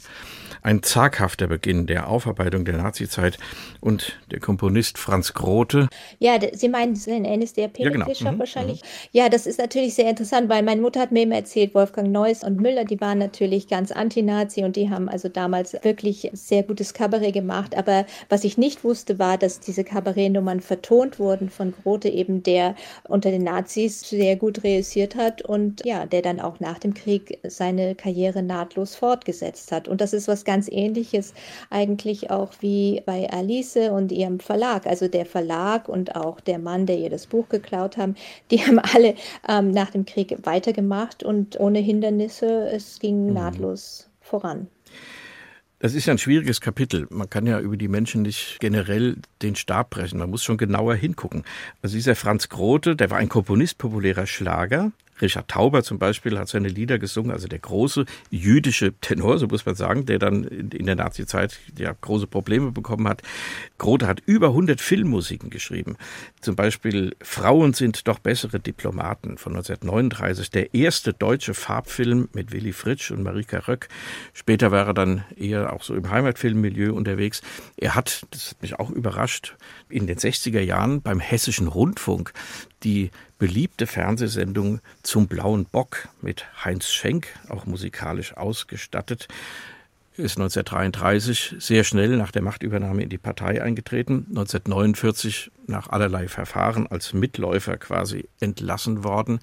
ein zaghafter Beginn der Aufarbeitung der Nazizeit und der Komponist Franz Grote. Ja, Sie meinen den NSDAP ja, genau. Fischer mhm. wahrscheinlich. Mhm. Ja, das ist natürlich sehr interessant, weil meine Mutter hat mir immer erzählt, Wolfgang Neuss und Müller, die waren natürlich ganz anti-Nazi und die haben also damals wirklich sehr gutes Kabarett gemacht. Aber was ich nicht wusste, war, dass diese Kabarettnummern vertont wurden von Grote, eben der unter den Nazis sehr gut reüssiert hat und ja, der dann auch nach dem Krieg seine Karriere nahtlos fortgesetzt hat. Und das ist was ganz ähnliches eigentlich auch wie bei Alice und ihrem Verlag. Also der Verlag und auch der Mann, der ihr das Buch geklaut haben, die haben alle ähm, nach dem Krieg weitergemacht und ohne Hindernisse, es ging mhm. nahtlos voran. Das ist ja ein schwieriges Kapitel. Man kann ja über die Menschen nicht generell den Stab brechen. Man muss schon genauer hingucken. Also dieser Franz Grote, der war ein Komponist populärer Schlager, Richard Tauber zum Beispiel hat seine Lieder gesungen, also der große jüdische Tenor, so muss man sagen, der dann in der Nazizeit ja große Probleme bekommen hat. Grote hat über 100 Filmmusiken geschrieben. Zum Beispiel Frauen sind doch bessere Diplomaten von 1939, der erste deutsche Farbfilm mit Willy Fritsch und Marika Röck. Später war er dann eher auch so im Heimatfilmmilieu unterwegs. Er hat, das hat mich auch überrascht, in den 60er Jahren beim Hessischen Rundfunk die beliebte Fernsehsendung Zum blauen Bock mit Heinz Schenk, auch musikalisch ausgestattet, ist 1933 sehr schnell nach der Machtübernahme in die Partei eingetreten, 1949 nach allerlei Verfahren als Mitläufer quasi entlassen worden.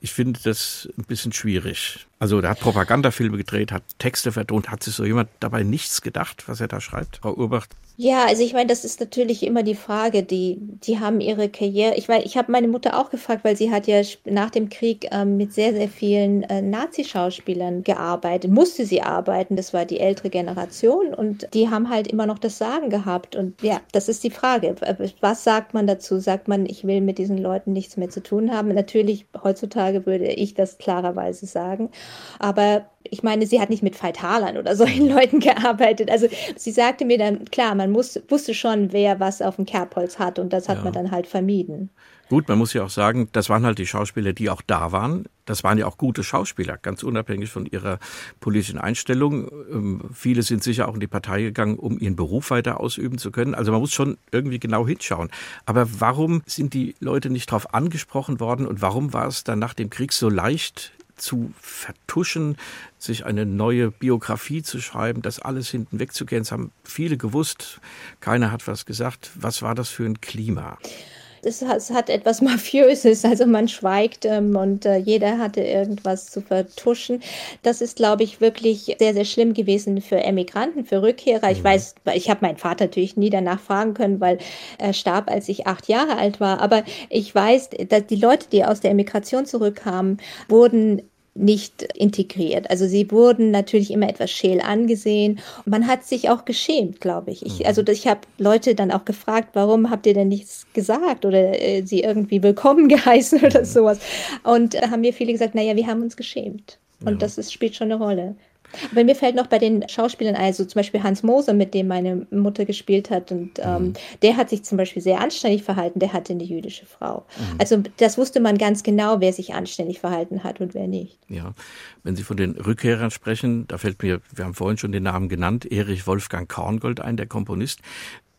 Ich finde das ein bisschen schwierig. Also der hat Propagandafilme gedreht, hat Texte vertont. Hat sich so jemand dabei nichts gedacht, was er da schreibt, Frau Urbach? Ja, also ich meine, das ist natürlich immer die Frage, die, die haben ihre Karriere. Ich meine, ich habe meine Mutter auch gefragt, weil sie hat ja nach dem Krieg ähm, mit sehr, sehr vielen äh, Nazi-Schauspielern gearbeitet, musste sie arbeiten, das war die ältere Generation und die haben halt immer noch das Sagen gehabt. Und ja, das ist die Frage. Was sagt man dazu? Sagt man, ich will mit diesen Leuten nichts mehr zu tun haben? Natürlich, heutzutage würde ich das klarerweise sagen. Aber ich meine, sie hat nicht mit Feitalern oder solchen Leuten gearbeitet. Also sie sagte mir dann, klar, man muss, wusste schon, wer was auf dem Kerbholz hat und das hat ja. man dann halt vermieden. Gut, man muss ja auch sagen, das waren halt die Schauspieler, die auch da waren. Das waren ja auch gute Schauspieler, ganz unabhängig von ihrer politischen Einstellung. Ähm, viele sind sicher auch in die Partei gegangen, um ihren Beruf weiter ausüben zu können. Also man muss schon irgendwie genau hinschauen. Aber warum sind die Leute nicht darauf angesprochen worden und warum war es dann nach dem Krieg so leicht, zu vertuschen, sich eine neue Biografie zu schreiben, das alles hinten wegzugehen. Es haben viele gewusst, keiner hat was gesagt. Was war das für ein Klima? Es hat etwas Mafiöses, also man schweigt ähm, und äh, jeder hatte irgendwas zu vertuschen. Das ist, glaube ich, wirklich sehr, sehr schlimm gewesen für Emigranten, für Rückkehrer. Ich mhm. weiß, ich habe meinen Vater natürlich nie danach fragen können, weil er starb, als ich acht Jahre alt war. Aber ich weiß, dass die Leute, die aus der Emigration zurückkamen, wurden nicht integriert. Also sie wurden natürlich immer etwas scheel angesehen. Man hat sich auch geschämt, glaube ich. ich. Also ich habe Leute dann auch gefragt, warum habt ihr denn nichts gesagt oder äh, sie irgendwie willkommen geheißen oder mhm. sowas. Und äh, haben mir viele gesagt, naja, wir haben uns geschämt. Und ja. das ist, spielt schon eine Rolle. Aber mir fällt noch bei den Schauspielern ein, also zum Beispiel Hans Moser, mit dem meine Mutter gespielt hat, und ähm, mhm. der hat sich zum Beispiel sehr anständig verhalten, der hatte eine jüdische Frau. Mhm. Also das wusste man ganz genau, wer sich anständig verhalten hat und wer nicht. Ja, wenn Sie von den Rückkehrern sprechen, da fällt mir, wir haben vorhin schon den Namen genannt, Erich Wolfgang Korngold ein, der Komponist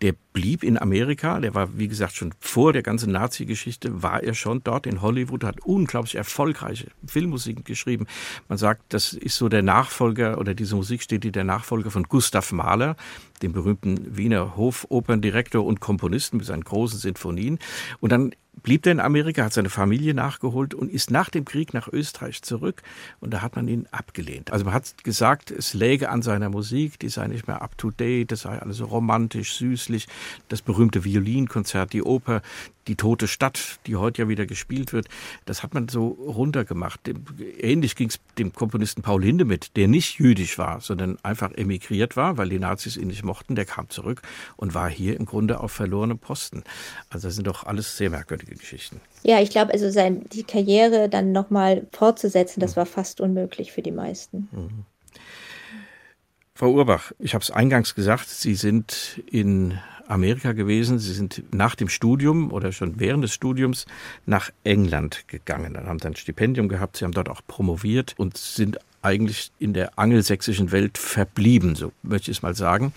der blieb in Amerika, der war, wie gesagt, schon vor der ganzen Nazi-Geschichte, war er schon dort in Hollywood, hat unglaublich erfolgreiche Filmmusik geschrieben. Man sagt, das ist so der Nachfolger, oder diese Musik steht die der Nachfolger von Gustav Mahler, dem berühmten Wiener Hofoperndirektor und Komponisten mit seinen großen Sinfonien. Und dann blieb er in Amerika, hat seine Familie nachgeholt und ist nach dem Krieg nach Österreich zurück. Und da hat man ihn abgelehnt. Also man hat gesagt, es läge an seiner Musik, die sei nicht mehr up to date, das sei alles so romantisch, süßlich. Das berühmte Violinkonzert, die Oper, die tote Stadt, die heute ja wieder gespielt wird, das hat man so runtergemacht. Ähnlich ging es dem Komponisten Paul Hindemith, der nicht jüdisch war, sondern einfach emigriert war, weil die Nazis ihn nicht mochten. Der kam zurück und war hier im Grunde auf verlorenem Posten. Also das sind doch alles sehr merkwürdige Geschichten. Ja, ich glaube, also sein, die Karriere dann nochmal fortzusetzen, das war fast unmöglich für die meisten. Mhm. Frau Urbach, ich habe es eingangs gesagt, Sie sind in Amerika gewesen. Sie sind nach dem Studium oder schon während des Studiums nach England gegangen. Dann haben Sie ein Stipendium gehabt. Sie haben dort auch promoviert und sind eigentlich in der angelsächsischen Welt verblieben, so möchte ich es mal sagen.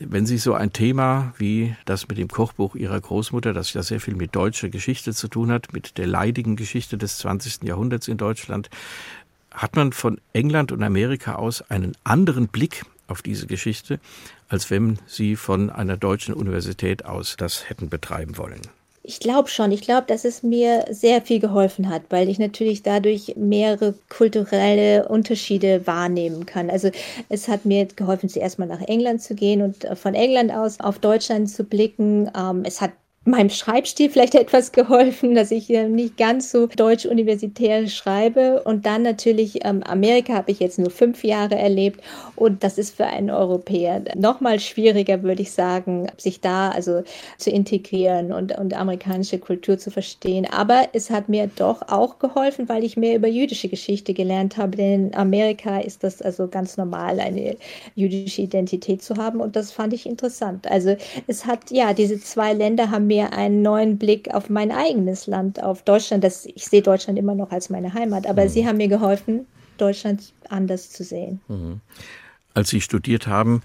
Wenn Sie so ein Thema wie das mit dem Kochbuch Ihrer Großmutter, das ja sehr viel mit deutscher Geschichte zu tun hat, mit der leidigen Geschichte des 20. Jahrhunderts in Deutschland, hat man von England und Amerika aus einen anderen Blick auf diese Geschichte, als wenn Sie von einer deutschen Universität aus das hätten betreiben wollen. Ich glaube schon. Ich glaube, dass es mir sehr viel geholfen hat, weil ich natürlich dadurch mehrere kulturelle Unterschiede wahrnehmen kann. Also es hat mir geholfen, zuerst mal nach England zu gehen und von England aus auf Deutschland zu blicken. Ähm, es hat meinem Schreibstil vielleicht etwas geholfen, dass ich nicht ganz so deutsch-universitär schreibe. Und dann natürlich ähm, Amerika habe ich jetzt nur fünf Jahre erlebt und das ist für einen Europäer noch mal schwieriger, würde ich sagen, sich da also zu integrieren und, und amerikanische Kultur zu verstehen. Aber es hat mir doch auch geholfen, weil ich mehr über jüdische Geschichte gelernt habe. Denn in Amerika ist das also ganz normal, eine jüdische Identität zu haben und das fand ich interessant. Also es hat, ja, diese zwei Länder haben mir mir einen neuen Blick auf mein eigenes Land, auf Deutschland. Das, ich sehe Deutschland immer noch als meine Heimat, aber mhm. sie haben mir geholfen, Deutschland anders zu sehen. Mhm. Als Sie studiert haben,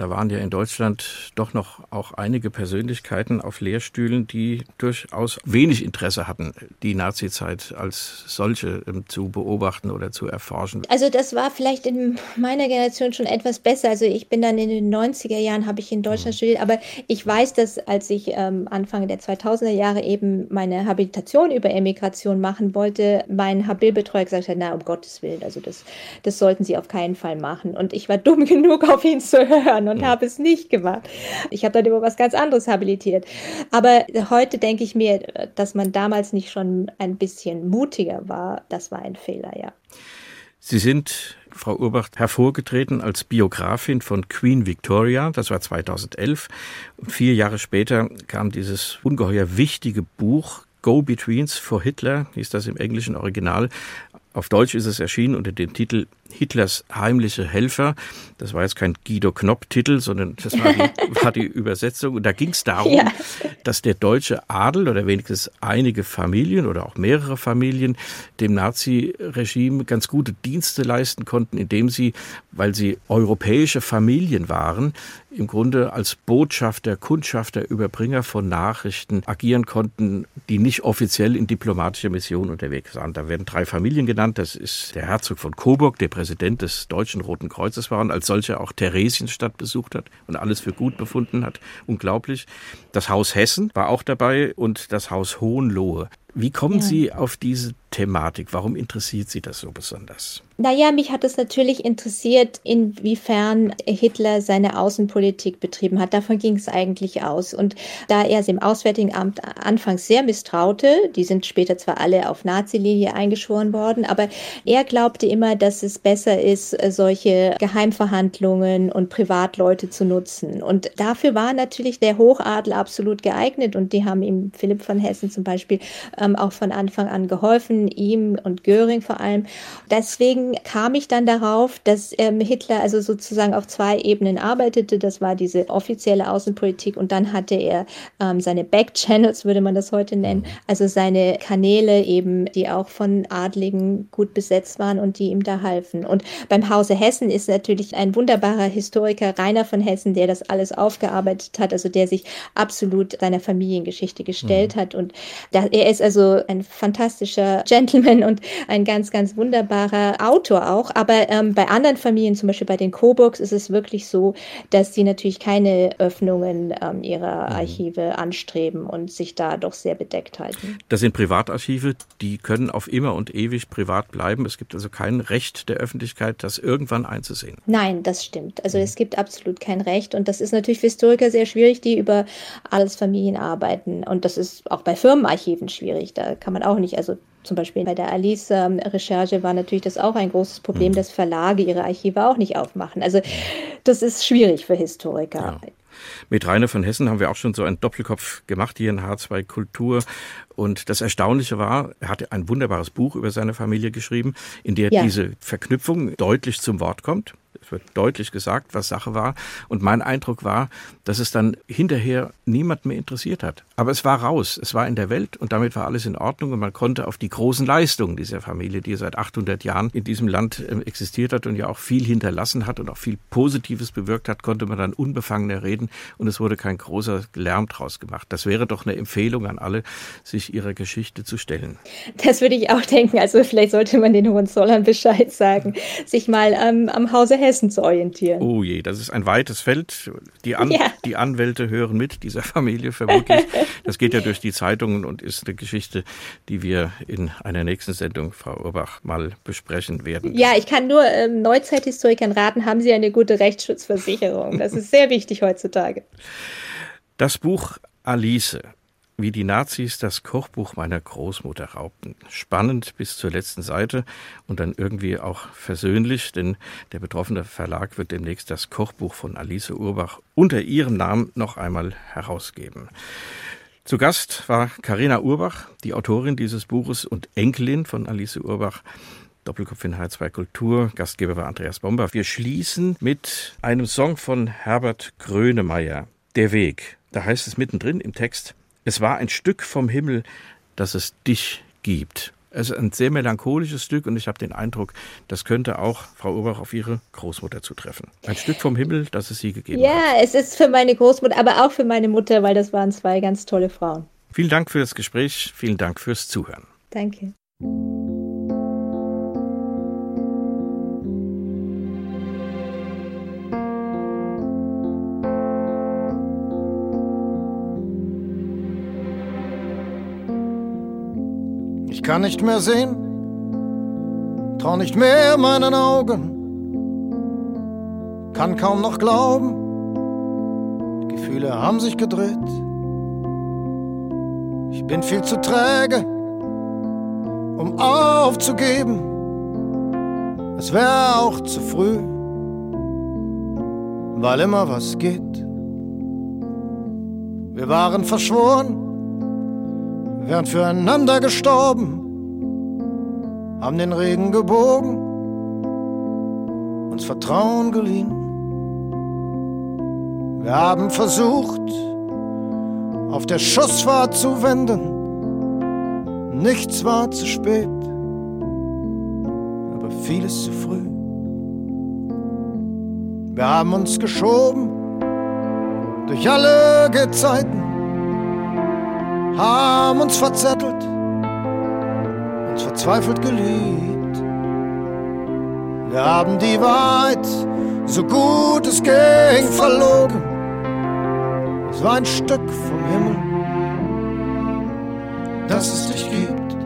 Da waren ja in Deutschland doch noch auch einige Persönlichkeiten auf Lehrstühlen, die durchaus wenig Interesse hatten, die Nazizeit als solche ähm, zu beobachten oder zu erforschen. Also das war vielleicht in meiner Generation schon etwas besser. Also ich bin dann in den 90er Jahren, habe ich in Deutschland mhm. studiert, aber ich weiß, dass als ich ähm, Anfang der 2000er Jahre eben meine Habilitation über Emigration machen wollte, mein Habilbetreuer gesagt hat, na um Gottes Willen, also das, das sollten Sie auf keinen Fall machen. Und ich war dumm genug, auf ihn zu hören und habe es nicht gemacht. Ich habe dann über was ganz anderes habilitiert. Aber heute denke ich mir, dass man damals nicht schon ein bisschen mutiger war, das war ein Fehler, ja. Sie sind, Frau Urbach, hervorgetreten als Biografin von Queen Victoria. Das war 2011. Und vier Jahre später kam dieses ungeheuer wichtige Buch Go-Betweens for Hitler, hieß das im englischen Original. Auf Deutsch ist es erschienen unter dem Titel Hitlers heimliche Helfer. Das war jetzt kein Guido Knopp-Titel, sondern das war die, war die Übersetzung. Und da ging es darum, ja. dass der deutsche Adel oder wenigstens einige Familien oder auch mehrere Familien dem Nazi-Regime ganz gute Dienste leisten konnten, indem sie, weil sie europäische Familien waren, im Grunde als Botschafter, Kundschafter, Überbringer von Nachrichten agieren konnten, die nicht offiziell in diplomatischer Mission unterwegs waren. Da werden drei Familien genannt. Das ist der Herzog von Coburg, der Präsident des Deutschen Roten Kreuzes war und als solcher auch Theresienstadt besucht hat und alles für gut befunden hat. Unglaublich. Das Haus Hessen war auch dabei und das Haus Hohenlohe. Wie kommen ja. Sie auf diese Thematik? Warum interessiert Sie das so besonders? Naja, mich hat es natürlich interessiert, inwiefern Hitler seine Außenpolitik betrieben hat. Davon ging es eigentlich aus. Und da er es im Auswärtigen Amt anfangs sehr misstraute, die sind später zwar alle auf Nazi-Linie eingeschworen worden, aber er glaubte immer, dass es besser ist, solche Geheimverhandlungen und Privatleute zu nutzen. Und dafür war natürlich der Hochadel absolut geeignet und die haben ihm Philipp von Hessen zum Beispiel ähm, auch von Anfang an geholfen, ihm und Göring vor allem. Deswegen kam ich dann darauf, dass ähm, Hitler also sozusagen auf zwei Ebenen arbeitete. Das war diese offizielle Außenpolitik und dann hatte er ähm, seine Backchannels, würde man das heute nennen, also seine Kanäle eben, die auch von Adligen gut besetzt waren und die ihm da halfen. Und beim Hause Hessen ist natürlich ein wunderbarer Historiker, Rainer von Hessen, der das alles aufgearbeitet hat, also der sich absolut seiner Familiengeschichte gestellt mhm. hat. Und da, er ist also ein fantastischer Gentleman und ein ganz, ganz wunderbarer Autor auch. Aber ähm, bei anderen Familien, zum Beispiel bei den Coburgs, ist es wirklich so, dass sie natürlich keine Öffnungen ähm, ihrer mhm. Archive anstreben und sich da doch sehr bedeckt halten. Das sind Privatarchive, die können auf immer und ewig privat bleiben. Es gibt also kein Recht der Öffentlichkeit, das irgendwann einzusehen. Nein, das stimmt. Also mhm. es gibt absolut kein Recht und das ist natürlich für Historiker sehr schwierig, die über Adelsfamilien arbeiten. Und das ist auch bei Firmenarchiven schwierig schwierig. Da kann man auch nicht, also zum Beispiel bei der Alice-Recherche war natürlich das auch ein großes Problem, mhm. dass Verlage ihre Archive auch nicht aufmachen. Also das ist schwierig für Historiker. Ja. Mit Rainer von Hessen haben wir auch schon so einen Doppelkopf gemacht hier in H2 Kultur. Und das Erstaunliche war, er hatte ein wunderbares Buch über seine Familie geschrieben, in der ja. diese Verknüpfung deutlich zum Wort kommt. Es wird deutlich gesagt, was Sache war. Und mein Eindruck war, dass es dann hinterher niemand mehr interessiert hat. Aber es war raus, es war in der Welt und damit war alles in Ordnung und man konnte auf die großen Leistungen dieser Familie, die seit 800 Jahren in diesem Land ähm, existiert hat und ja auch viel hinterlassen hat und auch viel Positives bewirkt hat, konnte man dann unbefangener reden und es wurde kein großer Lärm draus gemacht. Das wäre doch eine Empfehlung an alle, sich ihrer Geschichte zu stellen. Das würde ich auch denken. Also vielleicht sollte man den Hohenzollern Bescheid sagen, sich mal ähm, am Hause Hessen zu orientieren. Oh je, das ist ein weites Feld. Die, An ja. die Anwälte hören mit dieser Familie vermutlich. Das geht ja durch die Zeitungen und ist eine Geschichte, die wir in einer nächsten Sendung, Frau Urbach, mal besprechen werden. Ja, ich kann nur ähm, Neuzeithistorikern raten, haben Sie eine gute Rechtsschutzversicherung. Das ist sehr wichtig heutzutage. Das Buch Alice wie die Nazis das Kochbuch meiner Großmutter raubten. Spannend bis zur letzten Seite und dann irgendwie auch versöhnlich, denn der betroffene Verlag wird demnächst das Kochbuch von Alice Urbach unter ihrem Namen noch einmal herausgeben. Zu Gast war Karina Urbach, die Autorin dieses Buches und Enkelin von Alice Urbach. Doppelkopf in H2 Kultur. Gastgeber war Andreas Bomber. Wir schließen mit einem Song von Herbert Grönemeyer. Der Weg. Da heißt es mittendrin im Text, es war ein Stück vom Himmel, dass es dich gibt. Es ist ein sehr melancholisches Stück und ich habe den Eindruck, das könnte auch Frau Urbach auf ihre Großmutter zutreffen. Ein Stück vom Himmel, das es sie gegeben ja, hat. Ja, es ist für meine Großmutter, aber auch für meine Mutter, weil das waren zwei ganz tolle Frauen. Vielen Dank für das Gespräch, vielen Dank fürs Zuhören. Danke. Kann nicht mehr sehen, trau nicht mehr meinen Augen, kann kaum noch glauben, die Gefühle haben sich gedreht. Ich bin viel zu träge, um aufzugeben. Es wäre auch zu früh, weil immer was geht. Wir waren verschworen, wären füreinander gestorben, haben den Regen gebogen, uns Vertrauen geliehen. Wir haben versucht, auf der Schussfahrt zu wenden. Nichts war zu spät, aber vieles zu früh. Wir haben uns geschoben durch alle Gezeiten, haben uns verzettelt, uns verzweifelt geliebt. Wir haben die Wahrheit, so gut es ging, verlogen es war ein Stück vom Himmel, dass es dich gibt.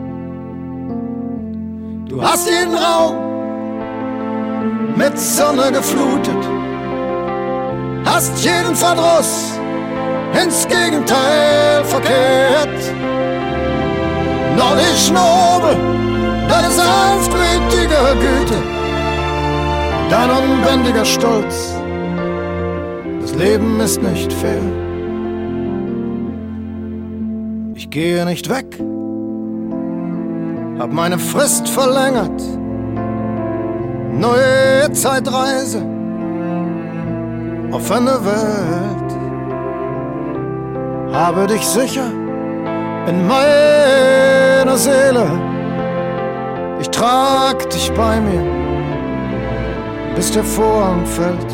Du hast jeden Raum mit Sonne geflutet, hast jeden Verdruss ins Gegenteil verkehrt. Noch nicht nobel, deine sanftmütige Güte, dein unbändiger Stolz. Das Leben ist nicht fair. Ich gehe nicht weg, hab meine Frist verlängert. Neue Zeitreise, offene Welt. Habe dich sicher in meiner Seele. Ich trag dich bei mir, bis der Vorhang fällt.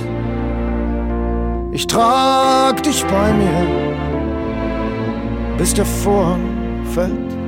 Ich trag dich bei mir bis der Vorhang fällt.